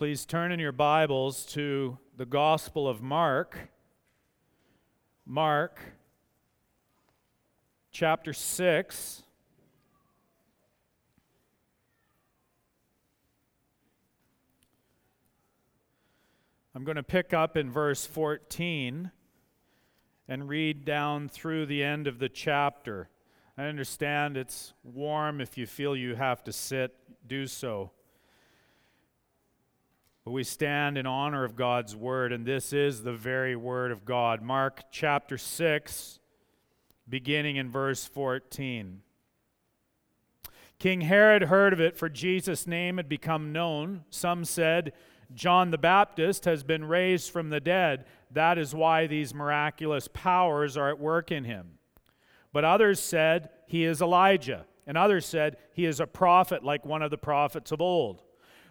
Please turn in your Bibles to the Gospel of Mark. Mark chapter 6. I'm going to pick up in verse 14 and read down through the end of the chapter. I understand it's warm. If you feel you have to sit, do so. But we stand in honor of God's word, and this is the very word of God. Mark chapter 6, beginning in verse 14. King Herod heard of it, for Jesus' name had become known. Some said, John the Baptist has been raised from the dead. That is why these miraculous powers are at work in him. But others said, He is Elijah. And others said, He is a prophet like one of the prophets of old.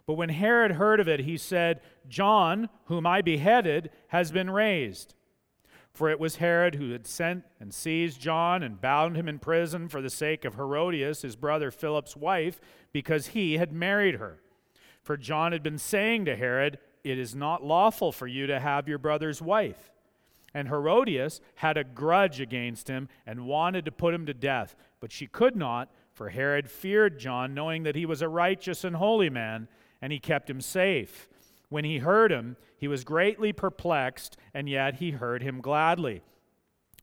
But when Herod heard of it, he said, John, whom I beheaded, has been raised. For it was Herod who had sent and seized John and bound him in prison for the sake of Herodias, his brother Philip's wife, because he had married her. For John had been saying to Herod, It is not lawful for you to have your brother's wife. And Herodias had a grudge against him and wanted to put him to death, but she could not, for Herod feared John, knowing that he was a righteous and holy man and he kept him safe. When he heard him, he was greatly perplexed, and yet he heard him gladly.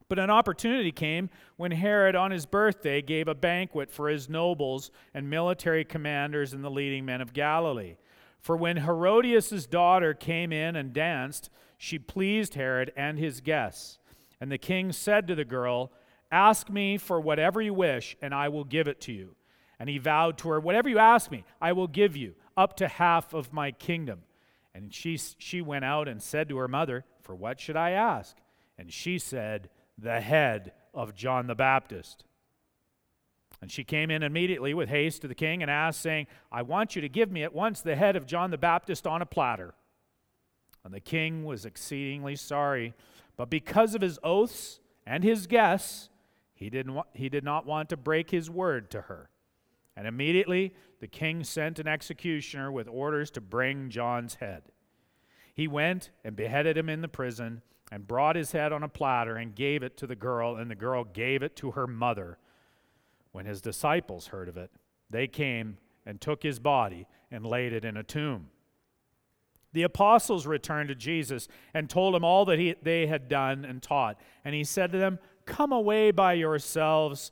But an opportunity came when Herod, on his birthday, gave a banquet for his nobles and military commanders and the leading men of Galilee. For when Herodias' daughter came in and danced, she pleased Herod and his guests. And the king said to the girl, Ask me for whatever you wish, and I will give it to you. And he vowed to her, Whatever you ask me, I will give you up to half of my kingdom. And she, she went out and said to her mother, For what should I ask? And she said, The head of John the Baptist. And she came in immediately with haste to the king and asked, saying, I want you to give me at once the head of John the Baptist on a platter. And the king was exceedingly sorry, but because of his oaths and his guests, he, didn't wa- he did not want to break his word to her. And immediately the king sent an executioner with orders to bring John's head. He went and beheaded him in the prison and brought his head on a platter and gave it to the girl, and the girl gave it to her mother. When his disciples heard of it, they came and took his body and laid it in a tomb. The apostles returned to Jesus and told him all that he, they had done and taught. And he said to them, Come away by yourselves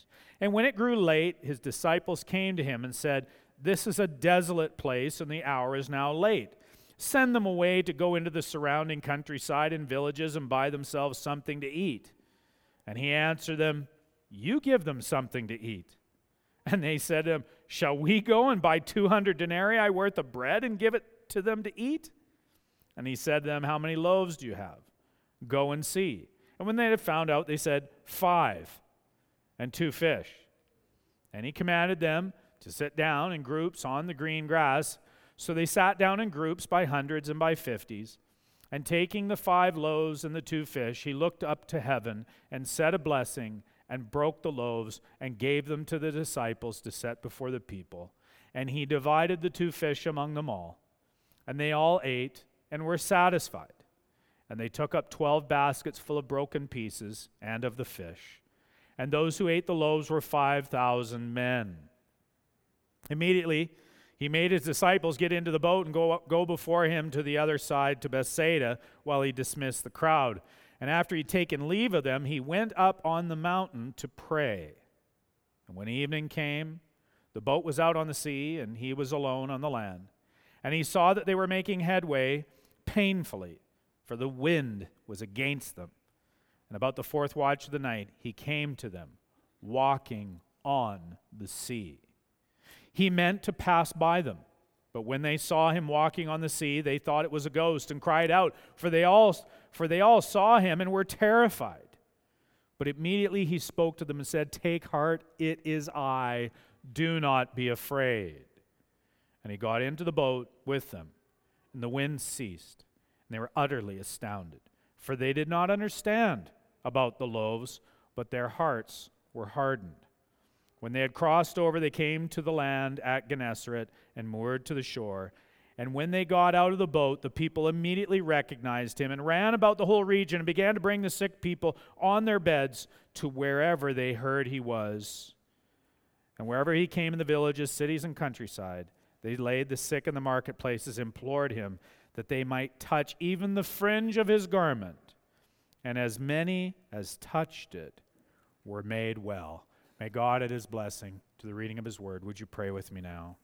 And when it grew late, his disciples came to him and said, This is a desolate place, and the hour is now late. Send them away to go into the surrounding countryside and villages and buy themselves something to eat. And he answered them, You give them something to eat. And they said to him, Shall we go and buy 200 denarii worth of bread and give it to them to eat? And he said to them, How many loaves do you have? Go and see. And when they had found out, they said, Five and two fish. And he commanded them to sit down in groups on the green grass. So they sat down in groups by hundreds and by fifties. And taking the five loaves and the two fish, he looked up to heaven and said a blessing and broke the loaves and gave them to the disciples to set before the people. And he divided the two fish among them all. And they all ate and were satisfied. And they took up twelve baskets full of broken pieces and of the fish and those who ate the loaves were 5,000 men. Immediately, he made his disciples get into the boat and go, go before him to the other side to Bethsaida while he dismissed the crowd. And after he'd taken leave of them, he went up on the mountain to pray. And when evening came, the boat was out on the sea, and he was alone on the land. And he saw that they were making headway painfully, for the wind was against them. And about the fourth watch of the night, he came to them, walking on the sea. He meant to pass by them, But when they saw him walking on the sea, they thought it was a ghost and cried out, for they all, for they all saw him and were terrified. But immediately he spoke to them and said, Take heart, it is I. Do not be afraid. And he got into the boat with them, and the wind ceased, and they were utterly astounded, for they did not understand about the loaves, but their hearts were hardened. When they had crossed over, they came to the land at Gennesaret and moored to the shore. And when they got out of the boat, the people immediately recognized him and ran about the whole region and began to bring the sick people on their beds to wherever they heard he was. And wherever he came in the villages, cities, and countryside, they laid the sick in the marketplaces, implored him that they might touch even the fringe of his garment. And as many as touched it were made well. May God add his blessing to the reading of his word. Would you pray with me now?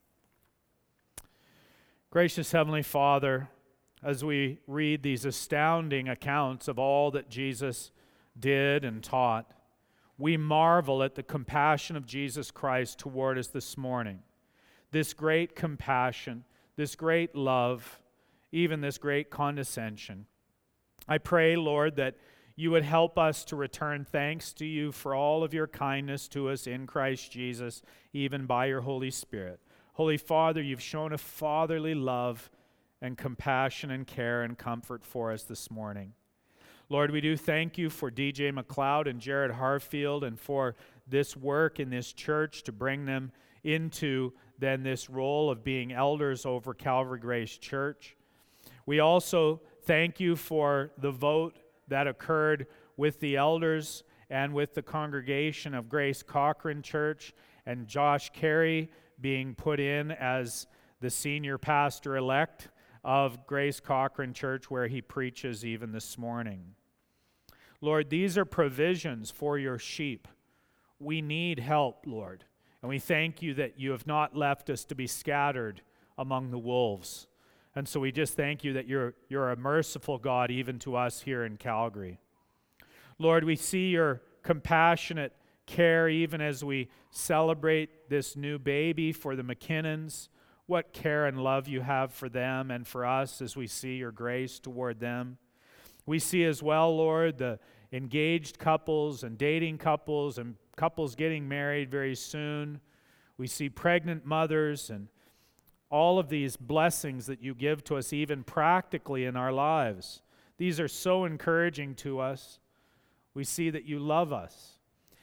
Gracious Heavenly Father, as we read these astounding accounts of all that Jesus did and taught, we marvel at the compassion of Jesus Christ toward us this morning. This great compassion, this great love, even this great condescension. I pray, Lord, that you would help us to return thanks to you for all of your kindness to us in Christ Jesus, even by your Holy Spirit. Holy Father, you've shown a fatherly love and compassion and care and comfort for us this morning. Lord, we do thank you for DJ McLeod and Jared Harfield and for this work in this church to bring them into then this role of being elders over Calvary Grace Church. We also thank you for the vote that occurred with the elders and with the congregation of Grace Cochrane Church and Josh Carey being put in as the senior pastor elect of Grace Cochrane Church, where he preaches even this morning. Lord, these are provisions for your sheep. We need help, Lord. And we thank you that you have not left us to be scattered among the wolves. And so we just thank you that you're, you're a merciful God even to us here in Calgary. Lord, we see your compassionate care even as we celebrate this new baby for the McKinnons. What care and love you have for them and for us as we see your grace toward them. We see as well, Lord, the engaged couples and dating couples and couples getting married very soon. We see pregnant mothers and all of these blessings that you give to us, even practically in our lives. These are so encouraging to us. We see that you love us.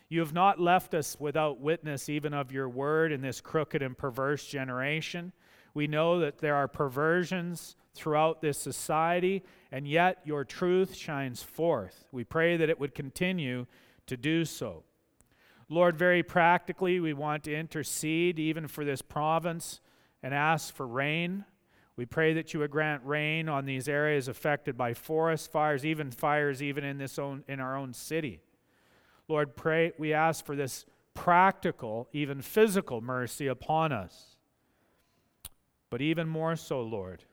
You have not left us without witness, even of your word in this crooked and perverse generation. We know that there are perversions throughout this society, and yet your truth shines forth. We pray that it would continue to do so. Lord, very practically, we want to intercede even for this province and ask for rain. We pray that you would grant rain on these areas affected by forest fires, even fires even in this own in our own city. Lord, pray we ask for this practical, even physical mercy upon us. But even more so, Lord,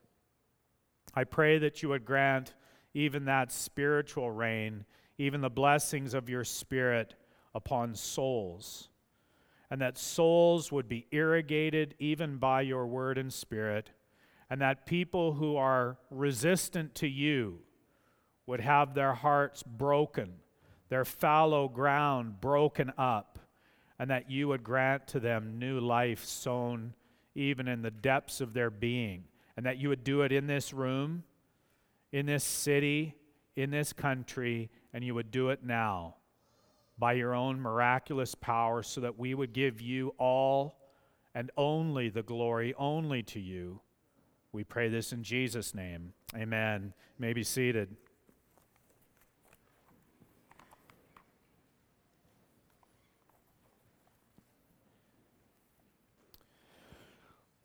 I pray that you would grant even that spiritual rain, even the blessings of your spirit upon souls and that souls would be irrigated even by your word and spirit, and that people who are resistant to you would have their hearts broken, their fallow ground broken up, and that you would grant to them new life sown even in the depths of their being, and that you would do it in this room, in this city, in this country, and you would do it now by your own miraculous power so that we would give you all and only the glory, only to you. We pray this in Jesus' name. Amen. You may be seated.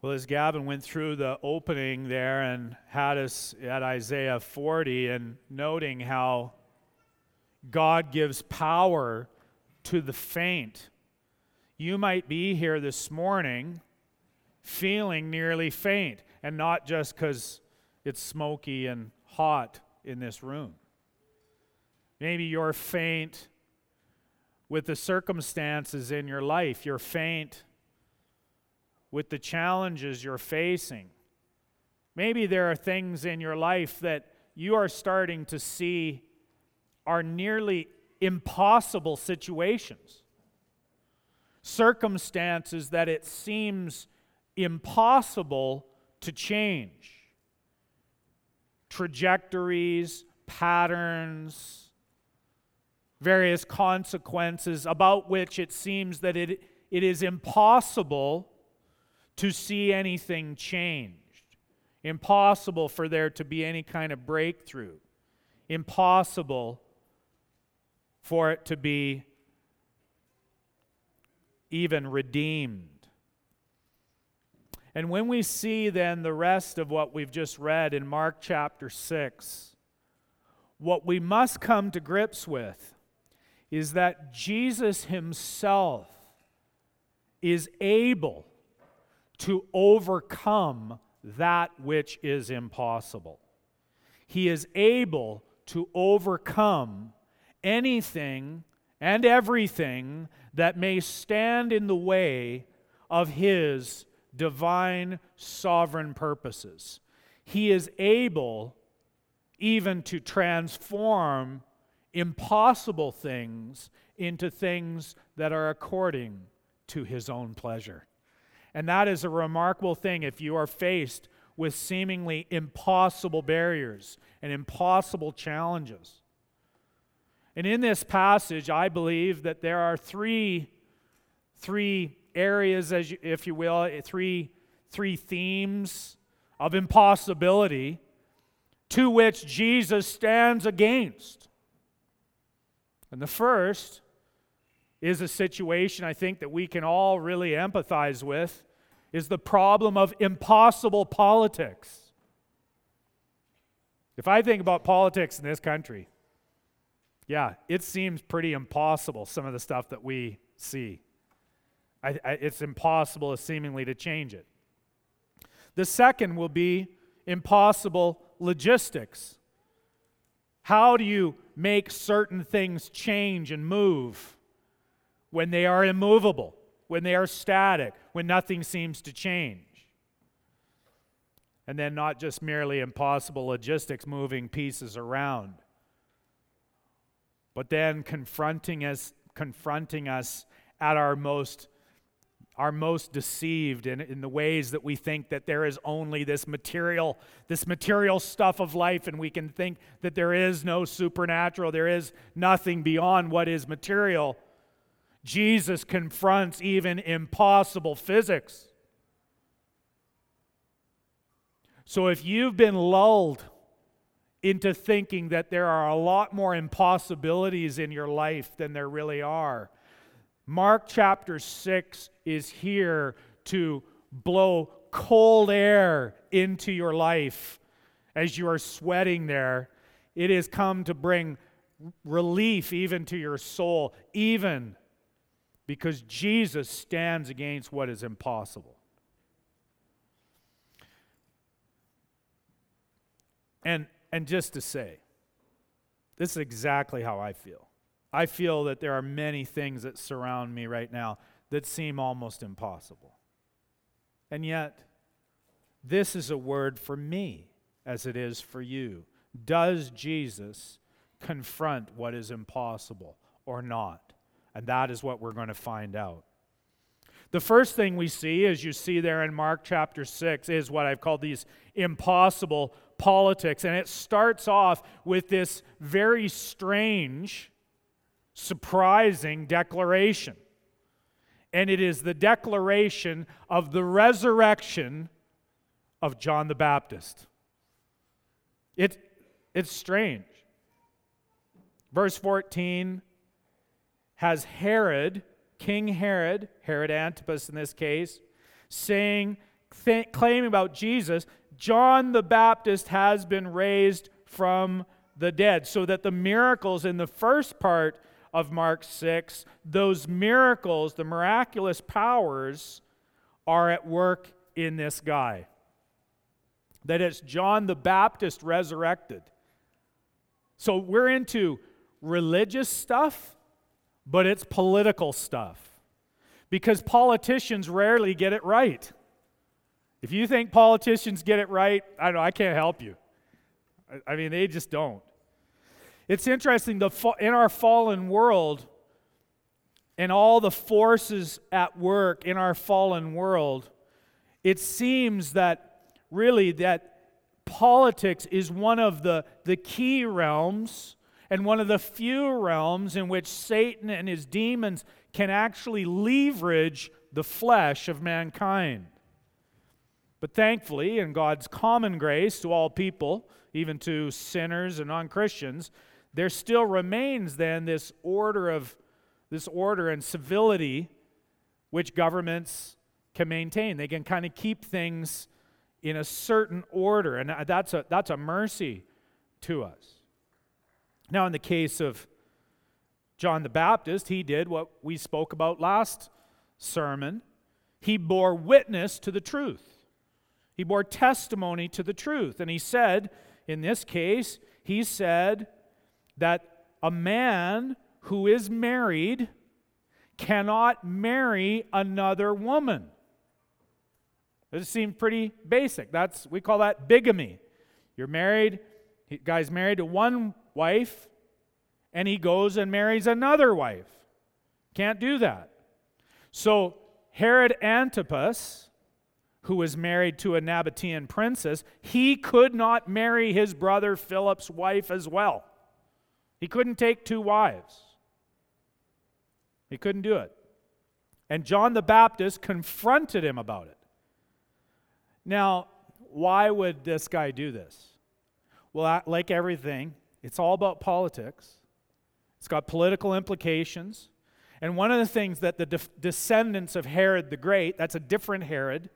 Well, as Gavin went through the opening there and had us at Isaiah 40 and noting how God gives power to the faint. You might be here this morning feeling nearly faint, and not just because it's smoky and hot in this room. Maybe you're faint with the circumstances in your life, you're faint with the challenges you're facing, Maybe there are things in your life that you are starting to see are nearly impossible situations. Circumstances that it seems impossible to change. Trajectories, patterns, various consequences about which it seems that it, it is impossible to see anything changed, Impossible for there to be any kind of breakthrough. Impossible for it to be even redeemed. And when we see then the rest of what we've just read in Mark chapter 6, what we must come to grips with is that Jesus himself is able to overcome that which is impossible. He is able to overcome anything and everything that may stand in the way of His divine sovereign purposes. He is able even to transform impossible things into things that are according to His own pleasure. And that is a remarkable thing if you are faced with seemingly impossible barriers and impossible challenges. And in this passage, I believe that there are three, three areas, as you, if you will, three, three themes of impossibility to which Jesus stands against. And the first is a situation I think that we can all really empathize with is the problem of impossible politics. If I think about politics in this country, yeah, it seems pretty impossible, some of the stuff that we see. I, I, it's impossible seemingly to change it. The second will be impossible logistics. How do you make certain things change and move when they are immovable? when they are static, when nothing seems to change. And then not just merely impossible logistics moving pieces around, but then confronting us, confronting us at our most are most deceived in, in the ways that we think that there is only this material this material stuff of life and we can think that there is no supernatural there is nothing beyond what is material Jesus confronts even impossible physics. So if you've been lulled into thinking that there are a lot more impossibilities in your life than there really are, Mark chapter 6 is here to blow cold air into your life as you are sweating there. It has come to bring relief even to your soul, even because Jesus stands against what is impossible. And, and just to say, this is exactly how I feel. I feel that there are many things that surround me right now that seem almost impossible. And yet, this is a word for me as it is for you. Does Jesus confront what is impossible or not? And that is what we're going to find out. The first thing we see, as you see there in Mark chapter 6, is what I've called these impossible politics. And it starts off with this very strange, surprising declaration. And it is the declaration of the resurrection of John the Baptist. It, it's strange. Verse 14 has Herod, King Herod, Herod Antipas in this case, saying, th- claiming about Jesus, John the Baptist has been raised from the dead. So that the miracles in the first part of Mark 6, those miracles, the miraculous powers, are at work in this guy. That it's John the Baptist resurrected. So we're into religious stuff but it's political stuff. Because politicians rarely get it right. If you think politicians get it right, I know, I can't help you. I, I mean, they just don't. It's interesting, the, in our fallen world, and all the forces at work in our fallen world, it seems that really that politics is one of the, the key realms and one of the few realms in which Satan and his demons can actually leverage the flesh of mankind. But thankfully, in God's common grace to all people, even to sinners and non Christians, there still remains then this order of this order and civility which governments can maintain. They can kind of keep things in a certain order, and that's a, that's a mercy to us. Now, in the case of John the Baptist, he did what we spoke about last sermon. He bore witness to the truth. He bore testimony to the truth. And he said, in this case, he said that a man who is married cannot marry another woman. This seems pretty basic. That's we call that bigamy. You're married, guy's married to one wife, and he goes and marries another wife. Can't do that. So Herod Antipas, who was married to a Nabatean princess, he could not marry his brother Philip's wife as well. He couldn't take two wives. He couldn't do it. And John the Baptist confronted him about it. Now, why would this guy do this? Well, like everything, it's all about politics. It's got political implications. And one of the things that the de- descendants of Herod the Great, that's a different Herod.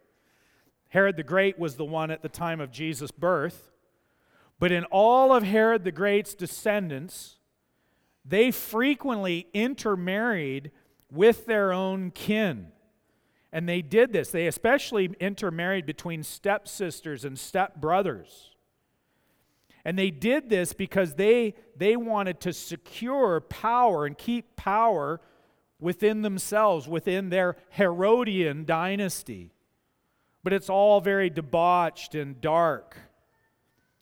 Herod the Great was the one at the time of Jesus' birth. But in all of Herod the Great's descendants, they frequently intermarried with their own kin. And they did this. They especially intermarried between stepsisters and stepbrothers. And they did this because they, they wanted to secure power and keep power within themselves, within their Herodian dynasty. But it's all very debauched and dark.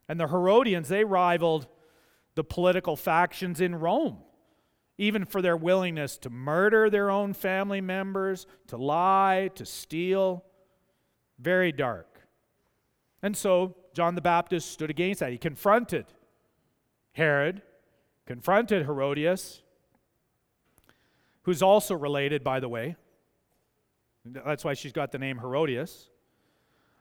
And the Herodians, they rivaled the political factions in Rome, even for their willingness to murder their own family members, to lie, to steal. Very dark. And so John the Baptist stood against that. He confronted Herod, confronted Herodias, who's also related, by the way. That's why she's got the name Herodias.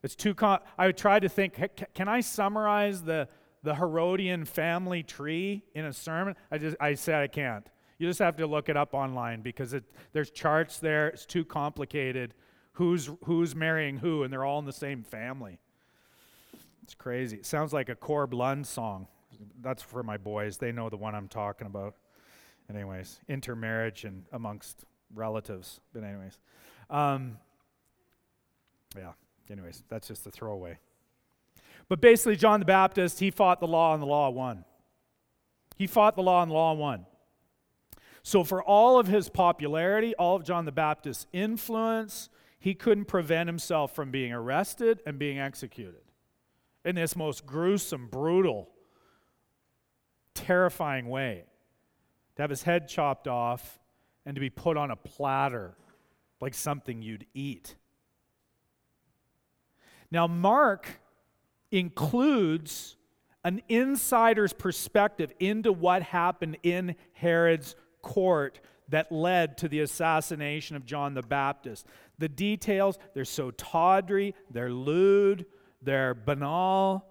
It's too. Con- I tried to think. Can I summarize the the Herodian family tree in a sermon? I just I said I can't. You just have to look it up online because it, there's charts there. It's too complicated. Who's who's marrying who, and they're all in the same family. It's crazy. It sounds like a Corb Lund song. That's for my boys. They know the one I'm talking about. Anyways, intermarriage and amongst relatives. But anyways, um, yeah. Anyways, that's just a throwaway. But basically, John the Baptist, he fought the law and the law won. He fought the law and the law won. So, for all of his popularity, all of John the Baptist's influence, he couldn't prevent himself from being arrested and being executed in this most gruesome, brutal, terrifying way. To have his head chopped off and to be put on a platter like something you'd eat. Now, Mark includes an insider's perspective into what happened in Herod's court that led to the assassination of John the Baptist. The details, they're so tawdry, they're lewd, they're banal.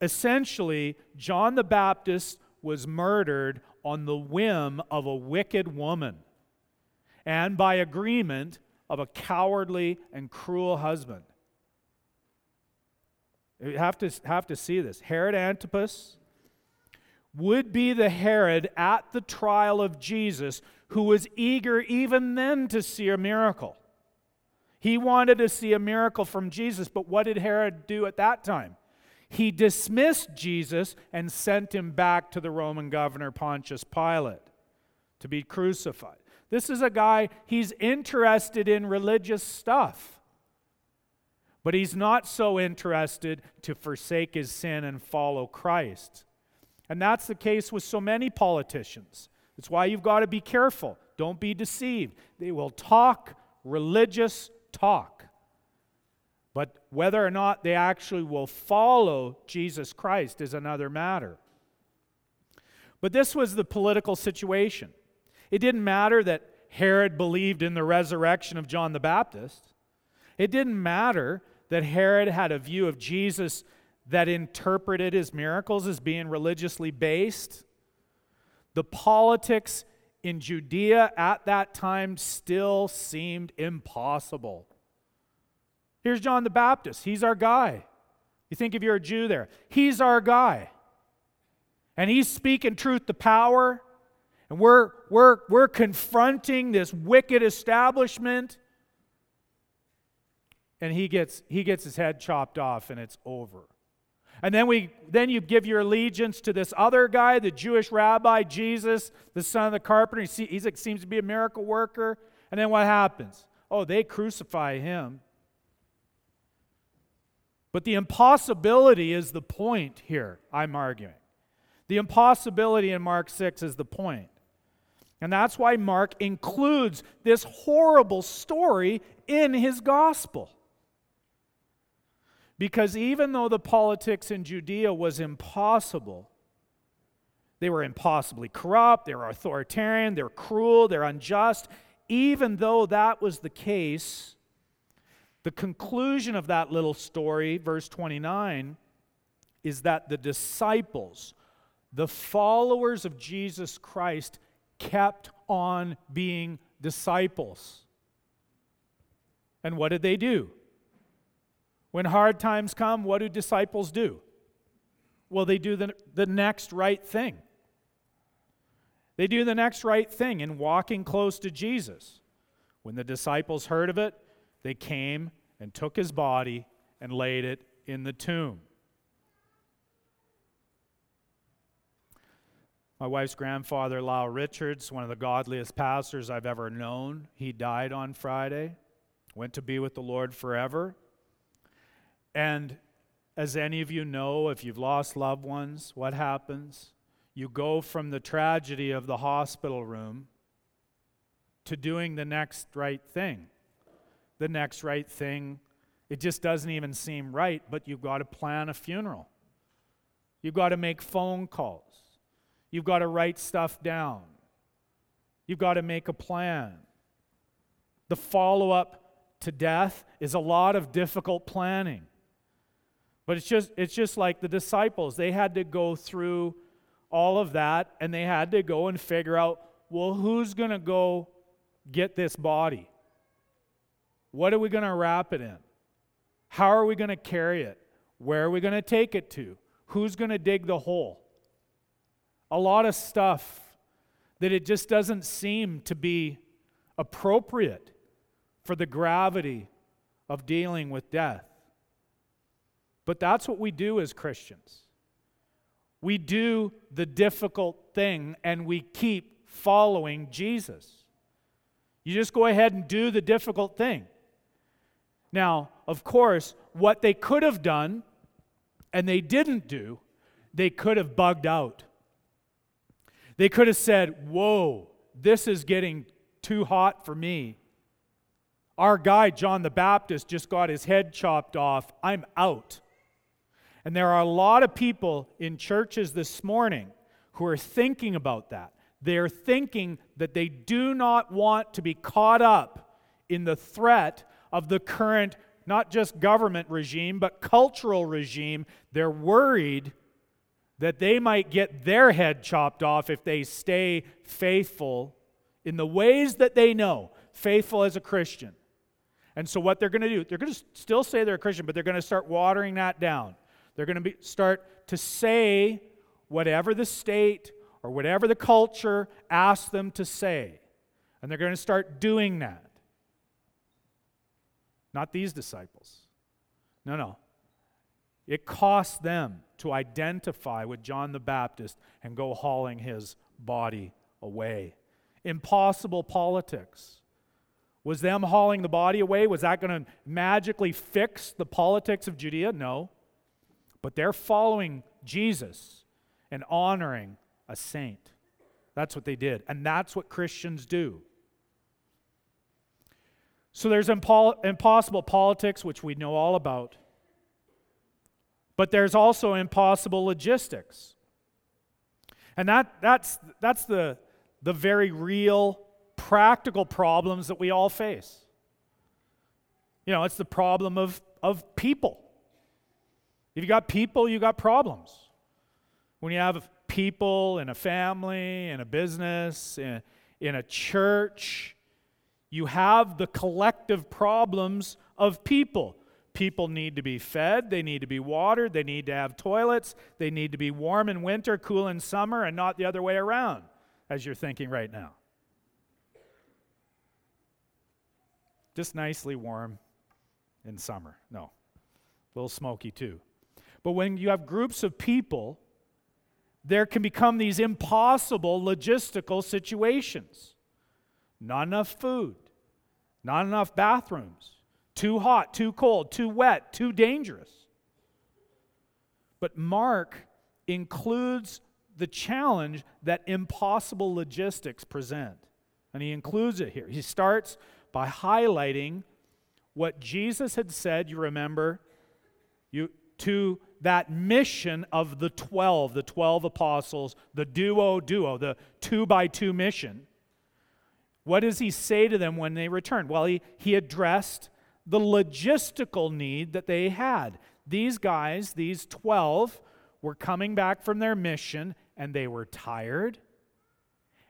Essentially, John the Baptist was murdered on the whim of a wicked woman and by agreement of a cowardly and cruel husband. You have to, have to see this. Herod Antipas would be the Herod at the trial of Jesus who was eager even then to see a miracle. He wanted to see a miracle from Jesus, but what did Herod do at that time? He dismissed Jesus and sent him back to the Roman governor Pontius Pilate to be crucified. This is a guy, he's interested in religious stuff. But he's not so interested to forsake his sin and follow Christ. And that's the case with so many politicians. That's why you've got to be careful. Don't be deceived. They will talk religious talk. But whether or not they actually will follow Jesus Christ is another matter. But this was the political situation. It didn't matter that Herod believed in the resurrection of John the Baptist. It didn't matter that Herod had a view of Jesus that interpreted his miracles as being religiously based. The politics in Judea at that time still seemed impossible. Here's John the Baptist. He's our guy. You think if you're a Jew there, he's our guy. And he's speaking truth to power. And we're, we're, we're confronting this wicked establishment. And he gets, he gets his head chopped off, and it's over. And then, we, then you give your allegiance to this other guy, the Jewish rabbi, Jesus, the son of the carpenter. He, he seems to be a miracle worker. And then what happens? Oh, they crucify him. But the impossibility is the point here, I'm arguing. The impossibility in Mark 6 is the. And that's why Mark includes this horrible story in his gospel. Because even though the politics in Judea was impossible, they were impossibly corrupt, they were authoritarian, they're cruel, they're unjust. Even though that was the case, the conclusion of that little story, verse 29, is that the disciples, the followers of Jesus Christ, kept on being disciples. And what did they do? When hard times come, what do disciples do? Well, they do the, the next right thing. They do the next right thing in walking close to Jesus. When the disciples heard of it, they came and took his body and laid it in the tomb. My wife's grandfather, Lyle Richards, one of the godliest pastors I've ever known, he died on Friday, went to be with the Lord forever. And as any of you know, if you've lost loved ones, what happens? You go from the tragedy of the hospital room to doing the next right thing. The next right thing, it just doesn't even seem right, but you've got to plan a funeral. You've got to make phone calls. You've got to write stuff down. You've got to make a plan. The follow up to death is a lot of difficult planning. But it's just, it's just like the disciples. They had to go through all of that and they had to go and figure out well, who's going to go get this body? What are we going to wrap it in? How are we going to carry it? Where are we going to take it to? Who's going to dig the hole? A lot of stuff that it just doesn't seem to be appropriate for the gravity of dealing with death. But that's what we do as Christians. We do the difficult thing and we keep following Jesus. You just go ahead and do the difficult thing. Now, of course, what they could have done and they didn't do, they could have bugged out. They could have said, Whoa, this is getting too hot for me. Our guy, John the Baptist, just got his head chopped off. I'm out. And there are a lot of people in churches this morning who are thinking about that. They're thinking that they do not want to be caught up in the threat of the current, not just government regime, but cultural regime. They're worried that they might get their head chopped off if they stay faithful in the ways that they know, faithful as a Christian. And so, what they're going to do, they're going to still say they're a Christian, but they're going to start watering that down. They're going to start to say whatever the state or whatever the culture asks them to say. And they're going to start doing that. Not these disciples. No, no. It cost them to identify with John the Baptist and go hauling his body away. Impossible politics. Was them hauling the body away, was that going to magically fix the politics of Judea? No. But they're following Jesus and honoring a saint. That's what they did. And that's what Christians do. So there's impo- impossible politics, which we know all about. But there's also impossible logistics. And that, that's, that's the, the very real, practical problems that we all face. You know, it's the problem of, of people. If you got people, you got problems. When you have people in a family, in a business, in, in a church, you have the collective problems of people. People need to be fed, they need to be watered, they need to have toilets, they need to be warm in winter, cool in summer, and not the other way around, as you're thinking right now. Just nicely warm in summer. No, a little smoky too. But when you have groups of people, there can become these impossible logistical situations. Not enough food, not enough bathrooms. Too hot, too cold, too wet, too dangerous. But Mark includes the challenge that impossible logistics present. And he includes it here. He starts by highlighting what Jesus had said, you remember, you, to that mission of the 12, the 12 apostles, the duo duo, the two by two mission. What does he say to them when they return? Well, he, he addressed the logistical need that they had. These guys, these 12, were coming back from their mission and they were tired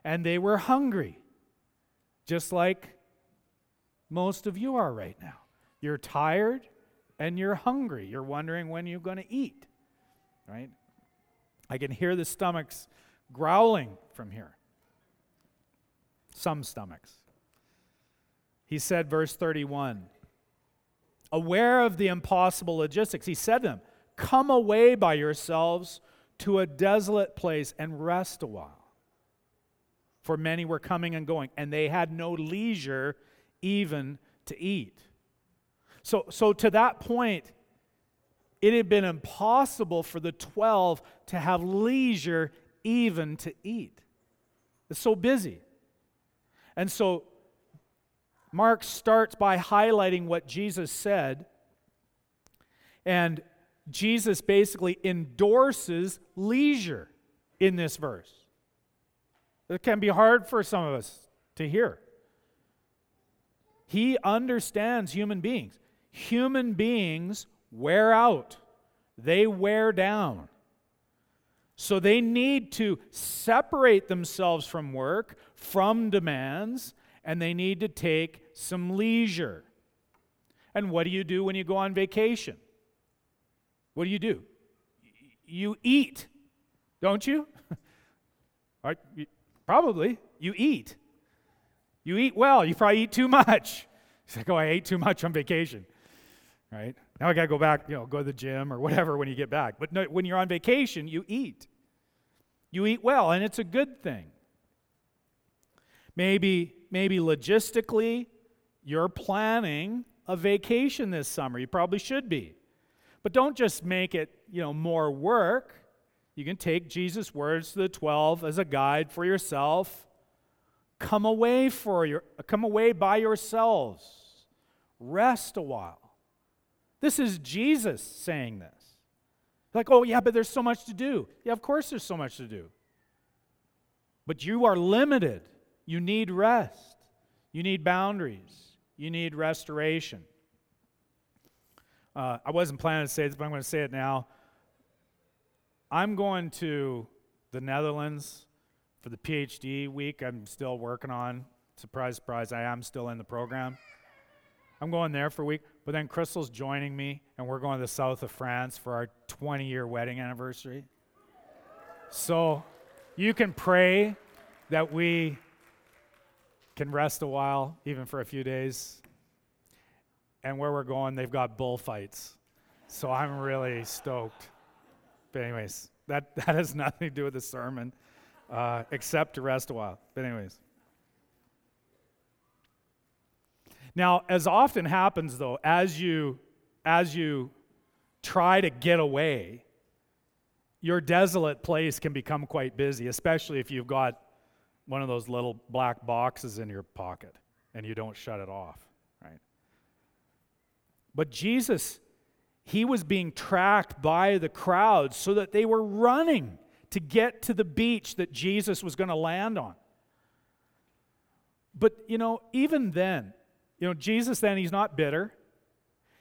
and they were hungry, just like most of you are right now. You're tired and you're hungry. You're wondering when you're going to eat, right? I can hear the stomachs growling from here some stomachs. He said, verse 31, aware of the impossible logistics, he said to them, Come away by yourselves to a desolate place and rest a while. For many were coming and going, and they had no leisure even to eat. So, so to that point, it had been impossible for the 12 to have leisure even to eat. It's so busy. And so Mark starts by highlighting what Jesus said. And Jesus basically endorses leisure in this verse. It can be hard for some of us to hear. He understands human beings. Human beings wear out, they wear down. So they need to separate themselves from work, from demands, and they need to take some leisure. And what do you do when you go on vacation? What do you do? You eat, don't you? probably. You eat. You eat well. You probably eat too much. It's like, oh, I ate too much on vacation, right? Now I got to go back, you know, go to the gym or whatever when you get back. But no, when you're on vacation, you eat. You eat well, and it's a good thing. Maybe, maybe logistically, you're planning a vacation this summer. You probably should be. But don't just make it, you know, more work. You can take Jesus' words to the 12 as a guide for yourself. Come away for your come away by yourselves. Rest a while. This is Jesus saying this. Like, oh yeah, but there's so much to do. Yeah, of course there's so much to do. But you are limited. You need rest. You need boundaries. You need restoration. Uh, I wasn't planning to say this, but I'm going to say it now. I'm going to the Netherlands for the PhD week I'm still working on. Surprise, surprise, I am still in the program. I'm going there for a week, but then Crystal's joining me, and we're going to the south of France for our 20 year wedding anniversary. So you can pray that we can rest a while, even for a few days. And where we're going, they've got bullfights. So I'm really stoked. But, anyways, that, that has nothing to do with the sermon, uh, except to rest a while. But, anyways. Now, as often happens though, as you as you try to get away, your desolate place can become quite busy, especially if you've got one of those little black boxes in your pocket and you don't shut it off, right? But Jesus, he was being tracked by the crowds so that they were running to get to the beach that Jesus was going to land on. But, you know, even then, you know, Jesus then, he's not bitter.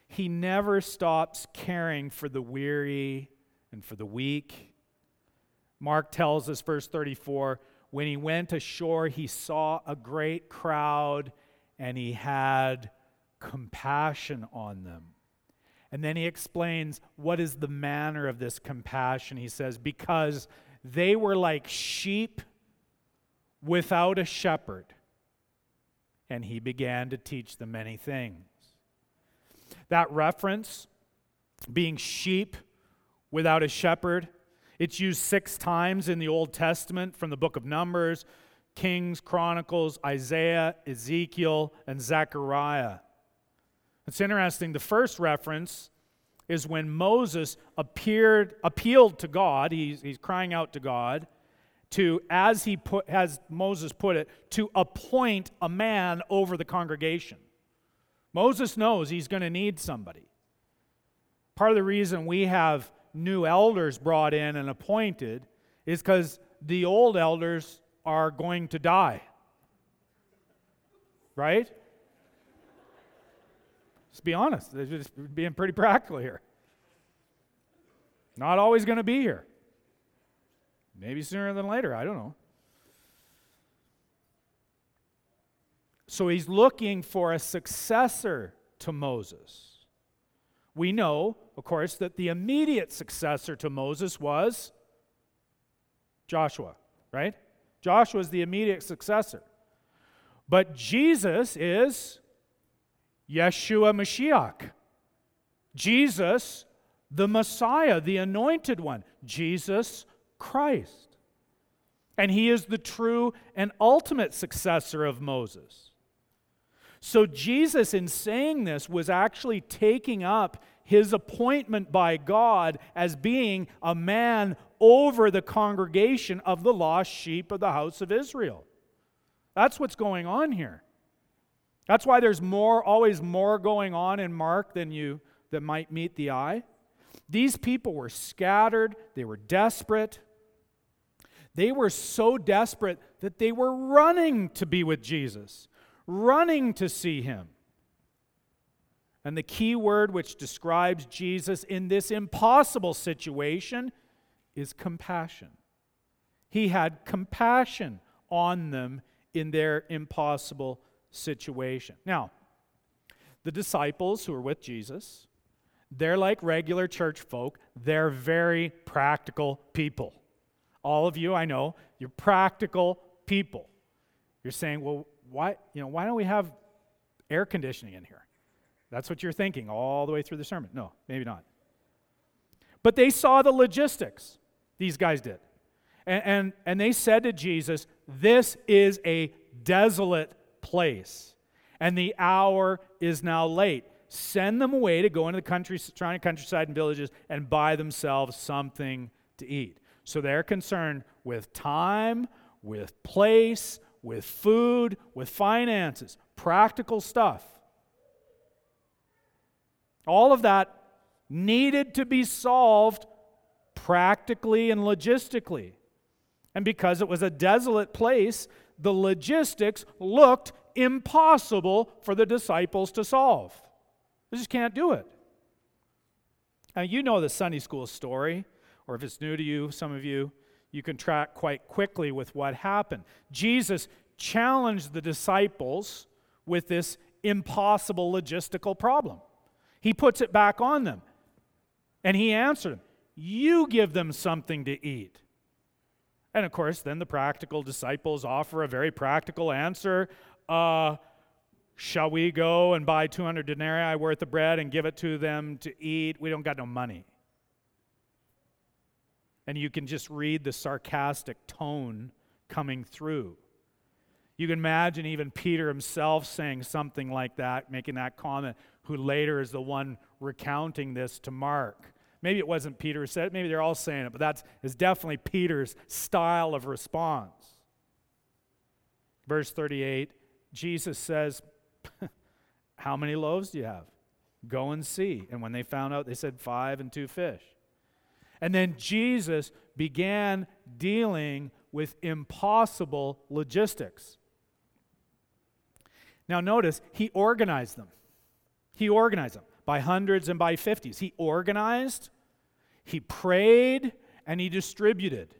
He never stops caring for the weary and for the weak. Mark tells us, verse 34 when he went ashore, he saw a great crowd and he had compassion on them. And then he explains what is the manner of this compassion. He says, Because they were like sheep without a shepherd. And he began to teach them many things. That reference, being sheep without a shepherd, it's used six times in the Old Testament from the book of Numbers, Kings, Chronicles, Isaiah, Ezekiel, and Zechariah. It's interesting. The first reference is when Moses appeared, appealed to God. He's, he's crying out to God to, as he put, as Moses put it, to appoint a man over the congregation. Moses knows he's going to need somebody. Part of the reason we have new elders brought in and appointed is because the old elders are going to die. Right? Let's be honest. They're just being pretty practical here. Not always going to be here. Maybe sooner than later. I don't know. So he's looking for a successor to Moses. We know, of course, that the immediate successor to Moses was Joshua, right? Joshua is the immediate successor. But Jesus is Yeshua Mashiach. Jesus, the Messiah, the anointed one. Jesus Christ. And he is the true and ultimate successor of Moses. So, Jesus, in saying this, was actually taking up his appointment by God as being a man over the congregation of the lost sheep of the house of Israel. That's what's going on here. That's why there's more, always more going on in Mark than you that might meet the eye. These people were scattered, they were desperate. They were so desperate that they were running to be with Jesus running to see him. And the key word which describes Jesus in this impossible situation is compassion. He had compassion on them in their impossible situation. Now, the disciples who are with Jesus, they're like regular church folk. They're very practical people. All of you, I know, you're practical people. You're saying, well, why, you know, why don't we have air conditioning in here? That's what you're thinking all the way through the sermon. No, maybe not. But they saw the logistics, these guys did. And, and, and they said to Jesus, This is a desolate place, and the hour is now late. Send them away to go into the country, surrounding countryside and villages and buy themselves something to eat. So they're concerned with time, with place, with food, with finances, practical stuff. All of that needed to be solved practically and logistically. And because it was a desolate place, the logistics looked impossible for the disciples to solve. They just can't do it. Now, you know the Sunday school story, or if it's new to you, some of you, you can track quite quickly with what happened. Jesus challenged the disciples with this impossible logistical problem. He puts it back on them. And he answered them, You give them something to eat. And of course, then the practical disciples offer a very practical answer. Uh, shall we go and buy 200 denarii worth of bread and give it to them to eat? We don't got no money. And you can just read the sarcastic tone coming through. You can imagine even Peter himself saying something like that, making that comment, who later is the one recounting this to Mark. Maybe it wasn't Peter who said it, maybe they're all saying it, but that is definitely Peter's style of response. Verse 38, Jesus says, How many loaves do you have? Go and see. And when they found out, they said, Five and two fish. And then Jesus began dealing with impossible logistics. Now, notice, he organized them. He organized them by hundreds and by fifties. He organized, he prayed, and he distributed.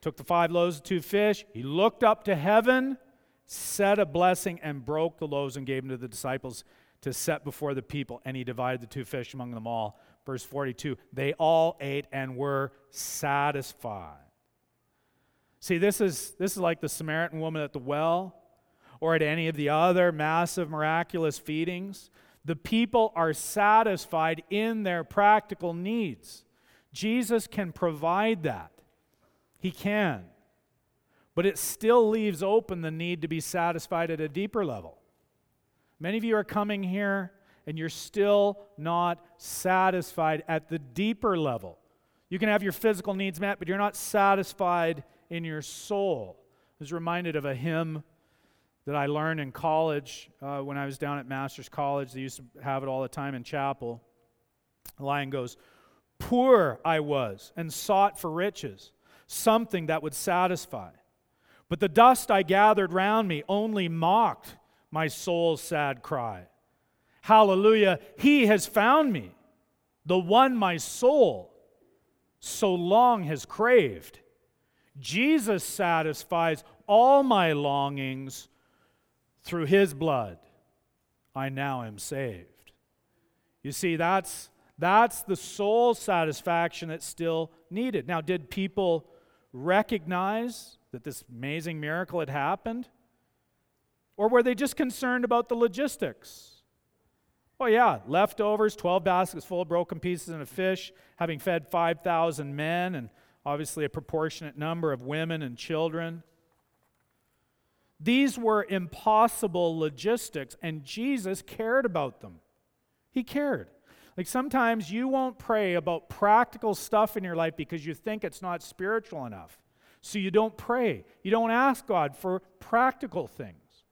Took the five loaves and two fish, he looked up to heaven, said a blessing, and broke the loaves and gave them to the disciples to set before the people, and he divided the two fish among them all. Verse 42 They all ate and were satisfied. See, this is, this is like the Samaritan woman at the well or at any of the other massive miraculous feedings. The people are satisfied in their practical needs. Jesus can provide that. He can. But it still leaves open the need to be satisfied at a deeper level. Many of you are coming here and you're still not satisfied at the deeper level. You can have your physical needs met, but you're not satisfied in your soul. I was reminded of a hymn that I learned in college uh, when I was down at Master's College. They used to have it all the time in chapel. The line goes, Poor I was and sought for riches, something that would satisfy. But the dust I gathered round me only mocked my soul's sad cry. Hallelujah, he has found me, the one my soul so long has craved. Jesus satisfies all my longings through his blood, I now am saved. You see, that's, that's the soul satisfaction that's still needed. Now, did people recognize that this amazing miracle had happened? Or were they just concerned about the logistics? Oh, yeah, leftovers, 12 baskets full of broken pieces and a fish, having fed 5,000 men, and obviously a proportionate number of women and children. These were impossible logistics, and Jesus cared about them. He cared. Like sometimes you won't pray about practical stuff in your life because you think it's not spiritual enough. So you don't pray. You don't ask God for practical things.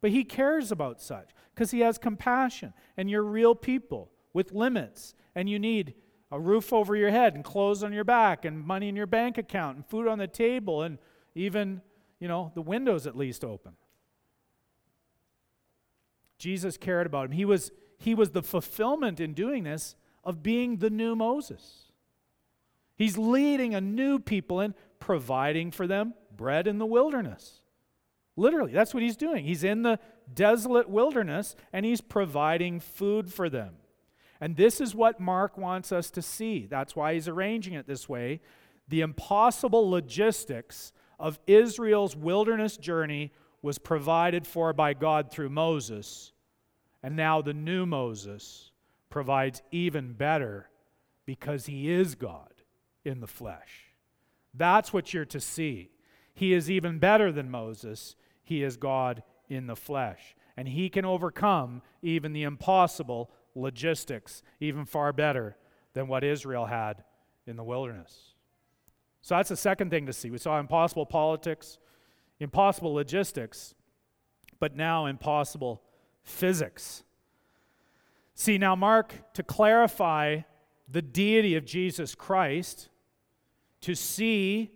But He cares about such because He has compassion, and you're real people with limits, and you need a roof over your head, and clothes on your back, and money in your bank account, and food on the table, and even you know, the windows at least open. Jesus cared about him. He was, he was the fulfillment in doing this of being the new Moses. He's leading a new people and providing for them bread in the wilderness. Literally, that's what he's doing. He's in the desolate wilderness and he's providing food for them. And this is what Mark wants us to see. That's why he's arranging it this way. The impossible logistics of Israel's wilderness journey was provided for by God through Moses, and now the new Moses provides even better because he is God in the flesh. That's what you're to see. He is even better than Moses, he is God in the flesh. And he can overcome even the impossible logistics, even far better than what Israel had in the wilderness. So that's the second thing to see. We saw impossible politics, impossible logistics, but now impossible physics. See, now, Mark, to clarify the deity of Jesus Christ, to see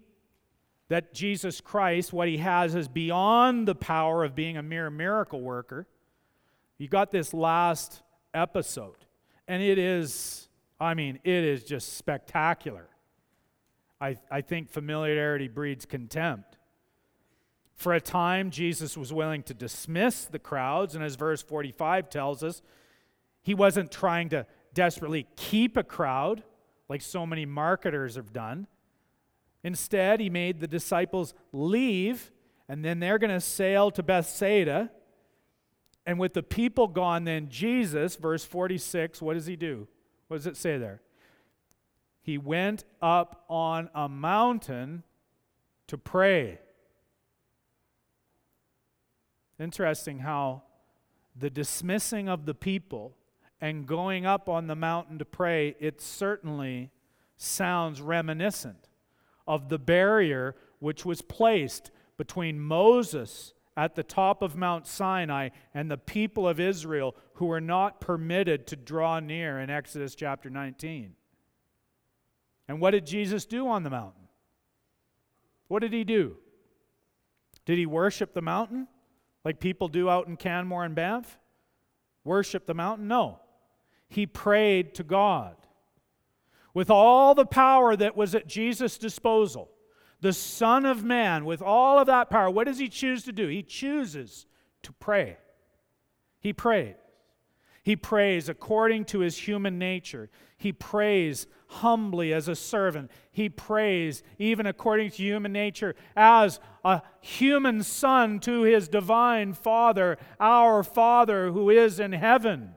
that Jesus Christ, what he has, is beyond the power of being a mere miracle worker. You got this last episode, and it is, I mean, it is just spectacular. I, I think familiarity breeds contempt. For a time, Jesus was willing to dismiss the crowds, and as verse 45 tells us, he wasn't trying to desperately keep a crowd like so many marketers have done. Instead, he made the disciples leave, and then they're going to sail to Bethsaida. And with the people gone, then Jesus, verse 46, what does he do? What does it say there? he went up on a mountain to pray. Interesting how the dismissing of the people and going up on the mountain to pray, it certainly sounds reminiscent of the barrier which was placed between Moses at the top of Mount Sinai and the people of Israel who were not permitted to draw near in Exodus chapter 19. And what did Jesus do on the mountain? What did he do? Did he worship the mountain like people do out in Canmore and Banff? Worship the mountain? No. He prayed to God. With all the power that was at Jesus' disposal, the Son of Man, with all of that power, what does he choose to do? He chooses to pray. He prays. He prays according to his human nature. He prays humbly as a servant. He prays, even according to human nature, as a human son to his divine Father, our Father who is in heaven.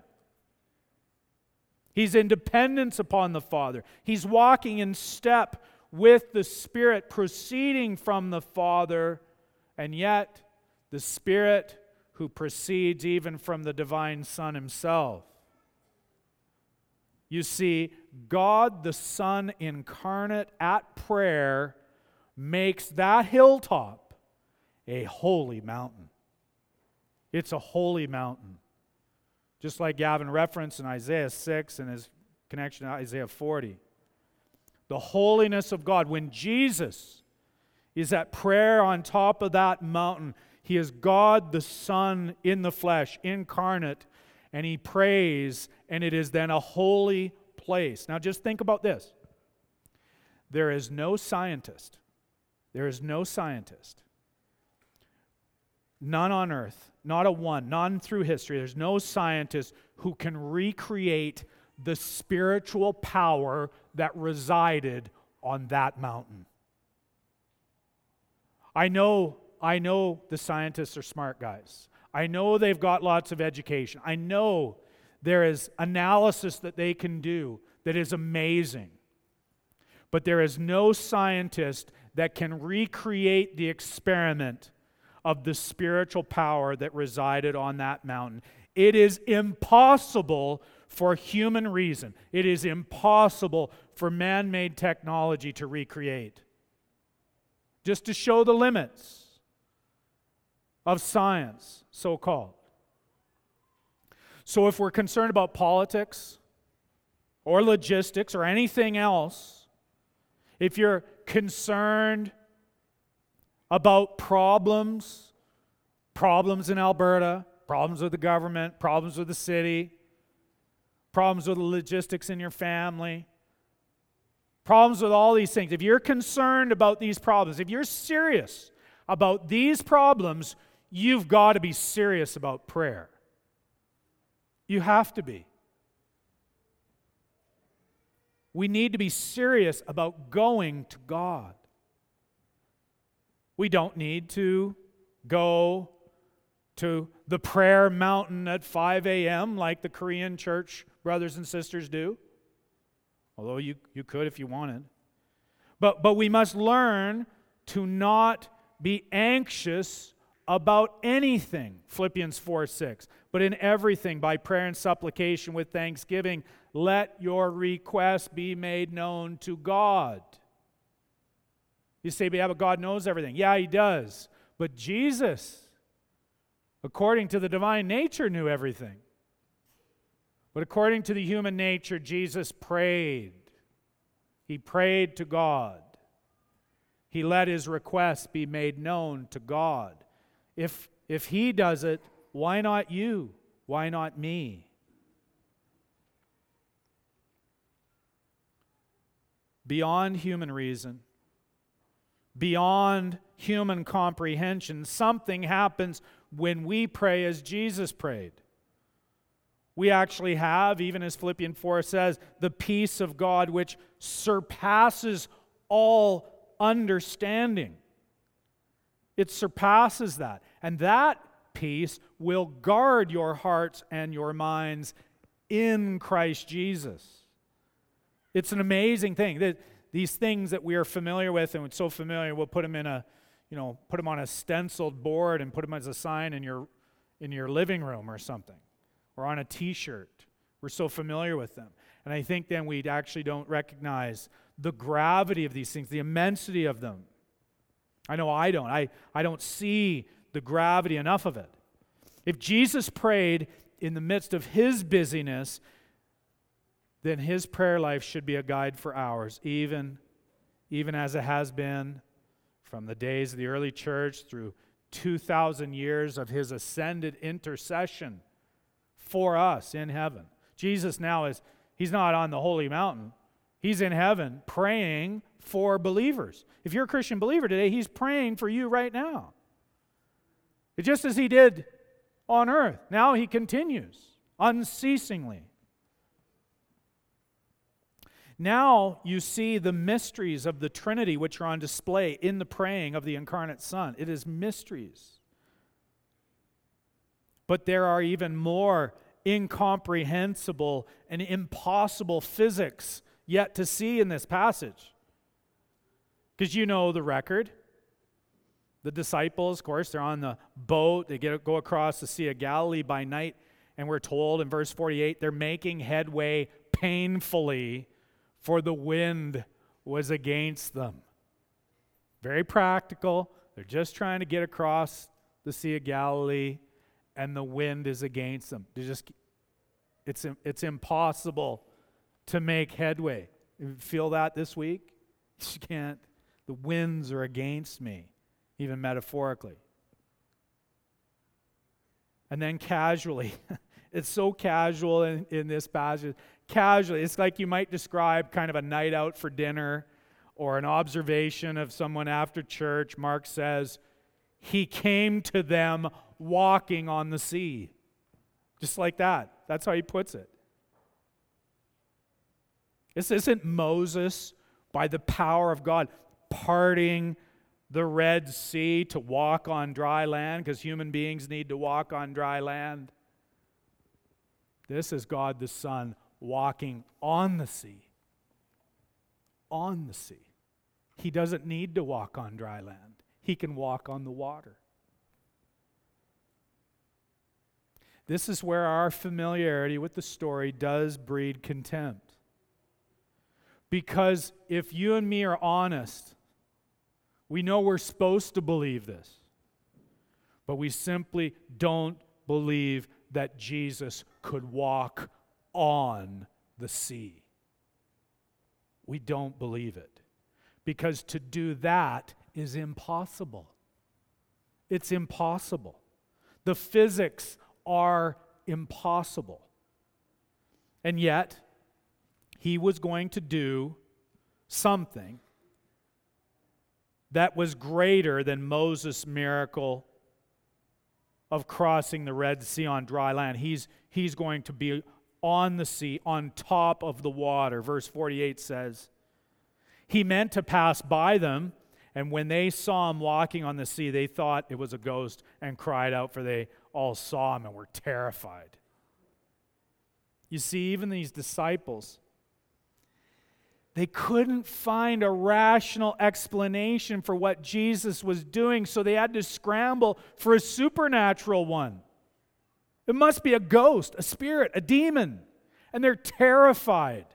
He's in dependence upon the Father. He's walking in step with the Spirit proceeding from the Father, and yet the Spirit who proceeds even from the divine Son himself. You see, God the Son incarnate at prayer makes that hilltop a holy mountain. It's a holy mountain. Just like Gavin referenced in Isaiah 6 and his connection to Isaiah 40. The holiness of God. When Jesus is at prayer on top of that mountain, he is God the Son in the flesh, incarnate, and he prays, and it is then a holy place. Now, just think about this there is no scientist, there is no scientist, none on earth, not a one, none through history, there's no scientist who can recreate the spiritual power that resided on that mountain. I know I know the scientists are smart guys. I know they've got lots of education. I know there is analysis that they can do that is amazing. But there is no scientist that can recreate the experiment of the spiritual power that resided on that mountain. It is impossible for human reason, it is impossible for man made technology to recreate. Just to show the limits of science, so called. So, if we're concerned about politics or logistics or anything else, if you're concerned about problems, problems in Alberta, problems with the government, problems with the city, problems with the logistics in your family, problems with all these things, if you're concerned about these problems, if you're serious about these problems, you've got to be serious about prayer. You have to be. We need to be serious about going to God. We don't need to go to the prayer mountain at 5 a.m. like the Korean church brothers and sisters do, although you, you could if you wanted. But, but we must learn to not be anxious about anything, Philippians 4 6. But in everything, by prayer and supplication with thanksgiving, let your requests be made known to God. You say, yeah, but God knows everything. Yeah, He does. But Jesus, according to the divine nature, knew everything. But according to the human nature, Jesus prayed. He prayed to God. He let his request be made known to God. If, if he does it, why not you? Why not me? Beyond human reason, beyond human comprehension, something happens when we pray as Jesus prayed. We actually have, even as Philippians 4 says, the peace of God which surpasses all understanding. It surpasses that. And that peace will guard your hearts and your minds in Christ Jesus. It's an amazing thing these things that we are familiar with and so familiar, we'll put them in a, you know, put them on a stenciled board and put them as a sign in your in your living room or something, or on a t shirt. We're so familiar with them. And I think then we actually don't recognize the gravity of these things, the immensity of them. I know I don't. I, I don't see the gravity enough of it. If Jesus prayed in the midst of his busyness, then his prayer life should be a guide for ours, even, even as it has been from the days of the early church through 2,000 years of his ascended intercession for us in heaven. Jesus now is, he's not on the holy mountain, he's in heaven praying for believers. If you're a Christian believer today, he's praying for you right now. Just as he did on earth. Now he continues unceasingly. Now you see the mysteries of the Trinity which are on display in the praying of the incarnate Son. It is mysteries. But there are even more incomprehensible and impossible physics yet to see in this passage. Because you know the record. The disciples, of course, they're on the boat. They get, go across the Sea of Galilee by night. And we're told in verse 48 they're making headway painfully, for the wind was against them. Very practical. They're just trying to get across the Sea of Galilee, and the wind is against them. Just, it's, it's impossible to make headway. Feel that this week? You can't. The winds are against me even metaphorically. And then casually, it's so casual in, in this passage. Casually, it's like you might describe kind of a night out for dinner or an observation of someone after church. Mark says, He came to them walking on the sea. Just like that. That's how he puts it. This isn't Moses by the power of God parting the Red Sea to walk on dry land because human beings need to walk on dry land. This is God the Son walking on the sea. On the sea. He doesn't need to walk on dry land, he can walk on the water. This is where our familiarity with the story does breed contempt. Because if you and me are honest, we know we're supposed to believe this, but we simply don't believe that Jesus could walk on the sea. We don't believe it because to do that is impossible. It's impossible. The physics are impossible. And yet, he was going to do something that was greater than Moses' miracle of crossing the Red Sea on dry land. He's, he's going to be on the sea, on top of the water. Verse 48 says, He meant to pass by them, and when they saw him walking on the sea, they thought it was a ghost and cried out, for they all saw him and were terrified. You see, even these disciples, they couldn't find a rational explanation for what Jesus was doing, so they had to scramble for a supernatural one. It must be a ghost, a spirit, a demon. And they're terrified.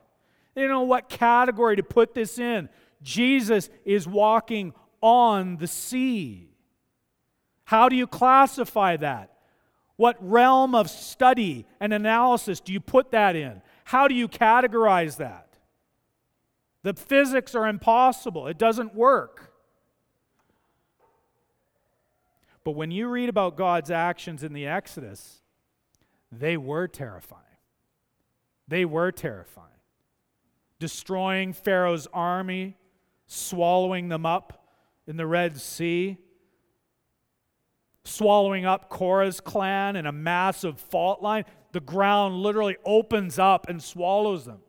They don't know what category to put this in. Jesus is walking on the sea. How do you classify that? What realm of study and analysis do you put that in? How do you categorize that? The physics are impossible, it doesn't work. But when you read about God's actions in the Exodus, they were terrifying. They were terrifying. Destroying Pharaoh's army, swallowing them up in the Red Sea, swallowing up Korah's clan in a massive fault line. The ground literally opens up and swallows them.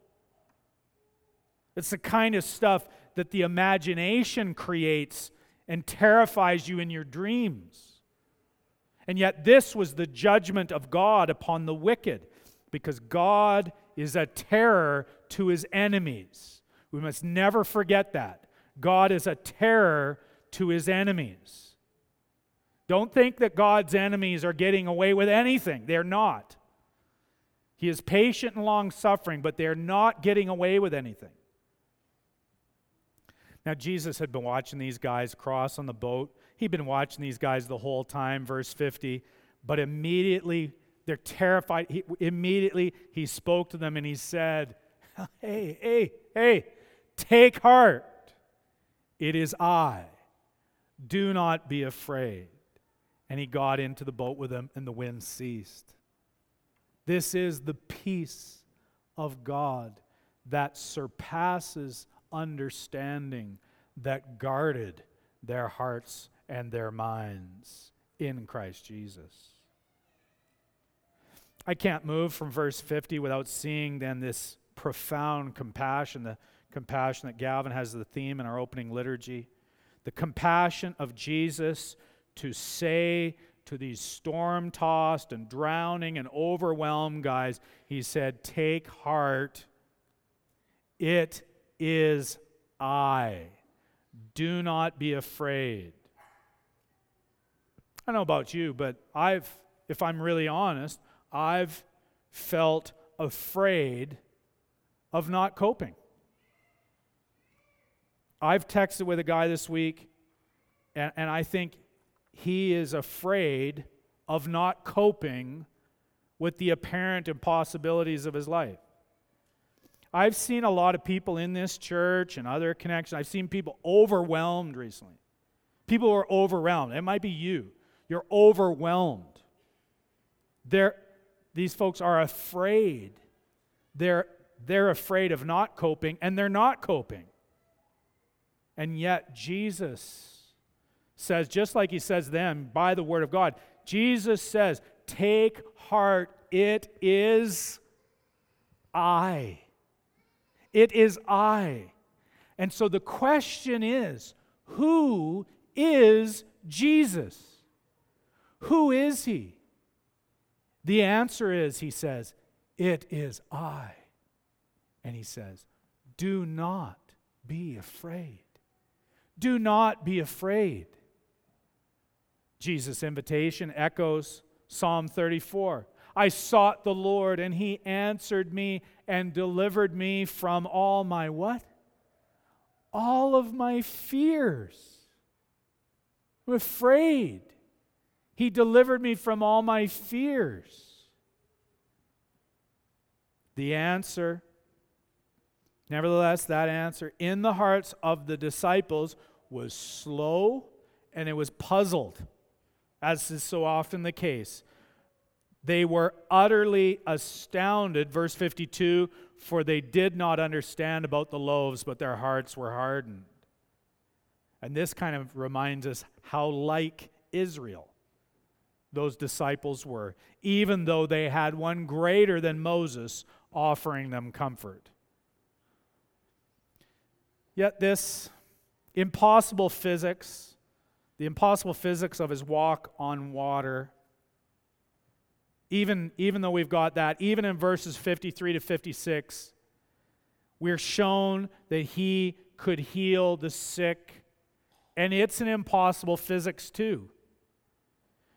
It's the kind of stuff that the imagination creates and terrifies you in your dreams. And yet, this was the judgment of God upon the wicked, because God is a terror to his enemies. We must never forget that. God is a terror to his enemies. Don't think that God's enemies are getting away with anything. They're not. He is patient and long suffering, but they're not getting away with anything. Now, Jesus had been watching these guys cross on the boat. He'd been watching these guys the whole time, verse 50. But immediately, they're terrified. He, immediately, he spoke to them and he said, Hey, hey, hey, take heart. It is I. Do not be afraid. And he got into the boat with them, and the wind ceased. This is the peace of God that surpasses understanding, that guarded their hearts and their minds in Christ Jesus. I can't move from verse 50 without seeing then this profound compassion, the compassion that Gavin has the theme in our opening liturgy. The compassion of Jesus to say to these storm tossed and drowning and overwhelmed guys, he said, Take heart, it is I. Do not be afraid. I don't know about you, but I've, if I'm really honest, I've felt afraid of not coping. I've texted with a guy this week, and, and I think he is afraid of not coping with the apparent impossibilities of his life. I've seen a lot of people in this church and other connections, I've seen people overwhelmed recently. People are overwhelmed. It might be you. You're overwhelmed. They're, these folks are afraid. They're, they're afraid of not coping, and they're not coping. And yet, Jesus says, just like he says them by the word of God, Jesus says, Take heart, it is I. It is I. And so the question is who is Jesus? Who is he? The answer is, he says, it is I. And he says, do not be afraid. Do not be afraid. Jesus' invitation echoes Psalm 34. I sought the Lord, and he answered me and delivered me from all my what? All of my fears. I'm afraid. He delivered me from all my fears. The answer, nevertheless, that answer in the hearts of the disciples was slow and it was puzzled, as is so often the case. They were utterly astounded, verse 52 for they did not understand about the loaves, but their hearts were hardened. And this kind of reminds us how like Israel those disciples were, even though they had one greater than Moses offering them comfort. Yet, this impossible physics, the impossible physics of his walk on water, even, even though we've got that, even in verses 53 to 56, we're shown that he could heal the sick. And it's an impossible physics, too.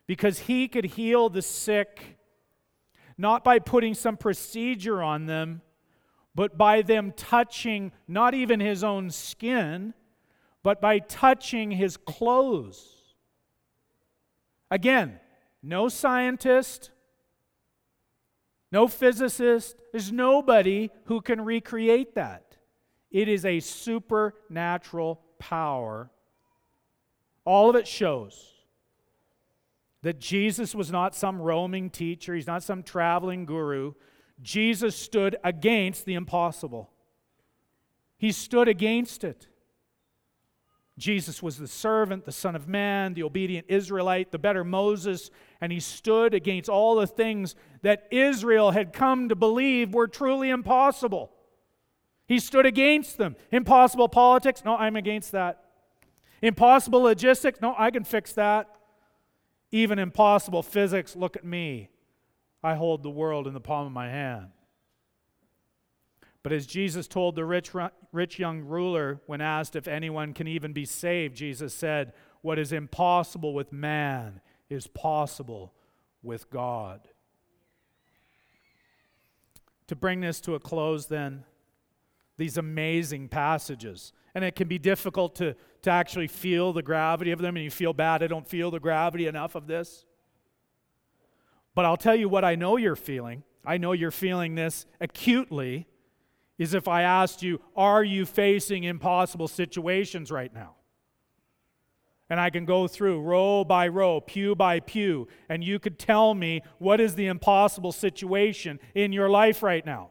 Because he could heal the sick not by putting some procedure on them, but by them touching not even his own skin, but by touching his clothes. Again, no scientist, no physicist, there's nobody who can recreate that. It is a supernatural power. All of it shows that Jesus was not some roaming teacher, he's not some traveling guru. Jesus stood against the impossible, he stood against it. Jesus was the servant, the Son of Man, the obedient Israelite, the better Moses, and he stood against all the things that Israel had come to believe were truly impossible. He stood against them. Impossible politics? No, I'm against that. Impossible logistics? No, I can fix that. Even impossible physics? Look at me. I hold the world in the palm of my hand. But as Jesus told the rich, rich young ruler when asked if anyone can even be saved, Jesus said, What is impossible with man is possible with God. To bring this to a close, then, these amazing passages. And it can be difficult to, to actually feel the gravity of them, and you feel bad, I don't feel the gravity enough of this. But I'll tell you what I know you're feeling. I know you're feeling this acutely. Is if I asked you, Are you facing impossible situations right now? And I can go through row by row, pew by pew, and you could tell me what is the impossible situation in your life right now.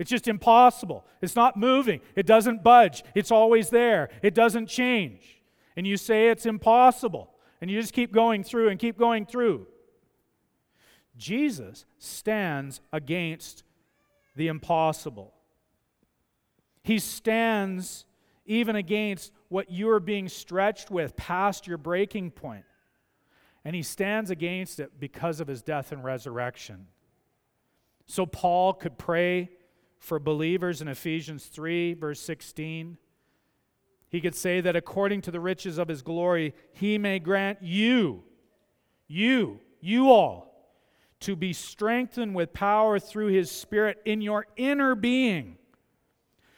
It's just impossible. It's not moving, it doesn't budge, it's always there, it doesn't change. And you say it's impossible, and you just keep going through and keep going through. Jesus stands against the impossible. He stands even against what you are being stretched with past your breaking point. And he stands against it because of his death and resurrection. So Paul could pray for believers in Ephesians 3, verse 16. He could say that according to the riches of his glory, he may grant you, you, you all, to be strengthened with power through his Spirit in your inner being,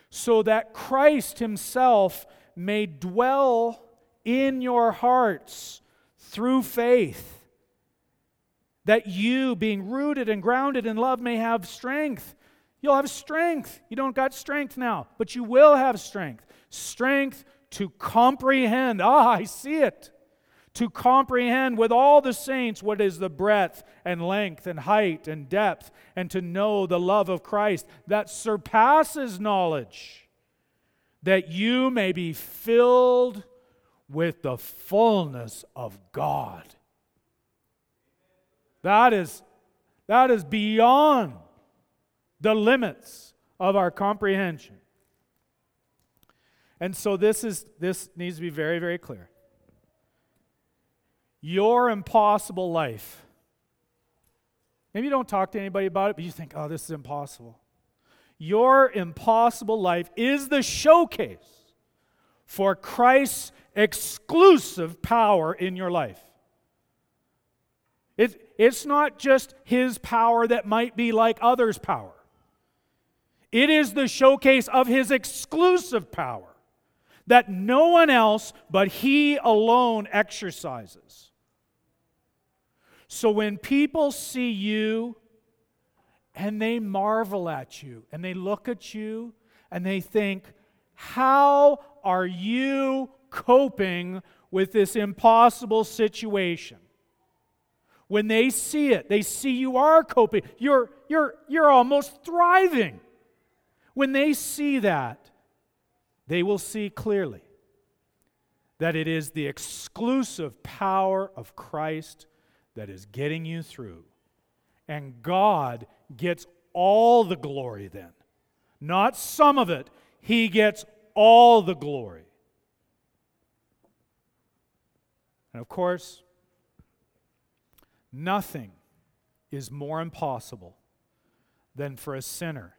so that Christ himself may dwell in your hearts through faith. That you, being rooted and grounded in love, may have strength. You'll have strength. You don't got strength now, but you will have strength. Strength to comprehend. Ah, I see it to comprehend with all the saints what is the breadth and length and height and depth, and to know the love of Christ that surpasses knowledge, that you may be filled with the fullness of God. That is, that is beyond the limits of our comprehension. And so this is this needs to be very, very clear your impossible life. Maybe you don't talk to anybody about it, but you think, oh, this is impossible. Your impossible life is the showcase for Christ's exclusive power in your life. It, it's not just his power that might be like others' power, it is the showcase of his exclusive power that no one else but he alone exercises. So when people see you and they marvel at you and they look at you and they think, How are you coping with this impossible situation? When they see it, they see you are coping. You're, you're, you're almost thriving. When they see that, they will see clearly that it is the exclusive power of Christ that is getting you through. And God gets all the glory then. Not some of it, He gets all the glory. And of course, nothing is more impossible than for a sinner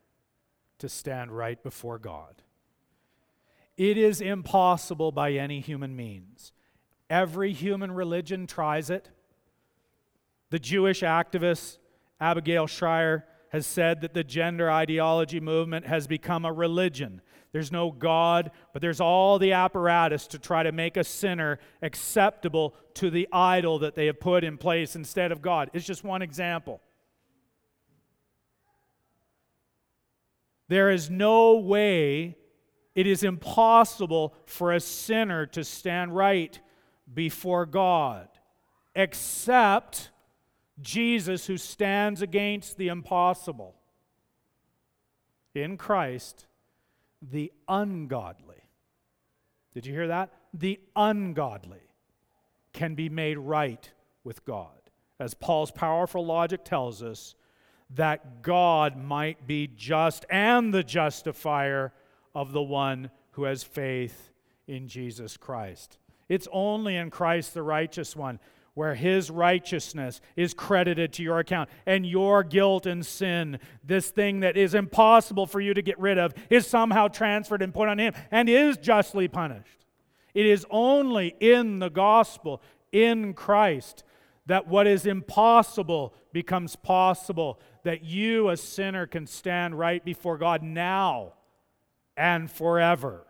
to stand right before God. It is impossible by any human means. Every human religion tries it. The Jewish activist Abigail Shrier has said that the gender ideology movement has become a religion. There's no God, but there's all the apparatus to try to make a sinner acceptable to the idol that they have put in place instead of God. It's just one example. There is no way, it is impossible for a sinner to stand right before God except Jesus who stands against the impossible. In Christ, the ungodly. Did you hear that? The ungodly can be made right with God. As Paul's powerful logic tells us, that God might be just and the justifier of the one who has faith in Jesus Christ. It's only in Christ, the righteous one, where his righteousness is credited to your account and your guilt and sin, this thing that is impossible for you to get rid of, is somehow transferred and put on him and is justly punished. It is only in the gospel, in Christ, that what is impossible becomes possible, that you, a sinner, can stand right before God now and forever.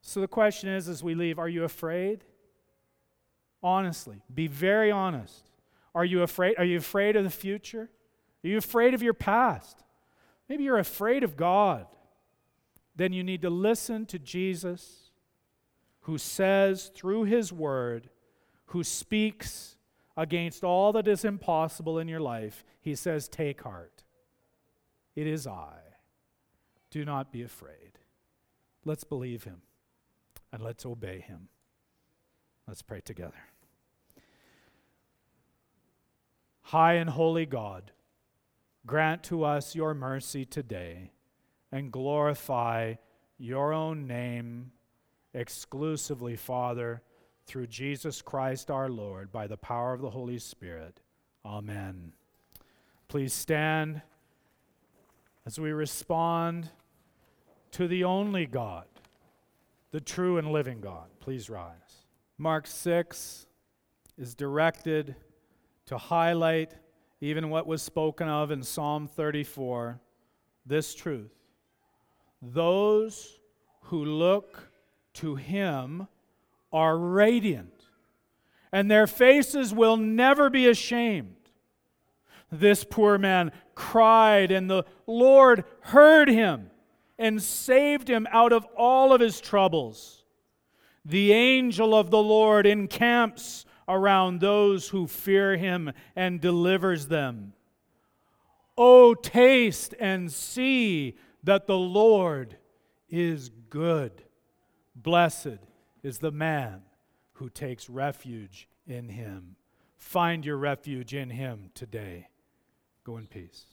So the question is as we leave, are you afraid? Honestly, be very honest. Are you afraid? Are you afraid of the future? Are you afraid of your past? Maybe you're afraid of God. Then you need to listen to Jesus, who says through his word, who speaks against all that is impossible in your life. He says, Take heart. It is I. Do not be afraid. Let's believe him and let's obey him. Let's pray together. High and holy God, grant to us your mercy today and glorify your own name exclusively, Father, through Jesus Christ our Lord, by the power of the Holy Spirit. Amen. Please stand as we respond to the only God the true and living God. Please rise. Mark 6 is directed to highlight even what was spoken of in Psalm 34 this truth. Those who look to him are radiant, and their faces will never be ashamed. This poor man cried, and the Lord heard him and saved him out of all of his troubles. The angel of the Lord encamps around those who fear him and delivers them. Oh, taste and see that the Lord is good. Blessed is the man who takes refuge in him. Find your refuge in him today. Go in peace.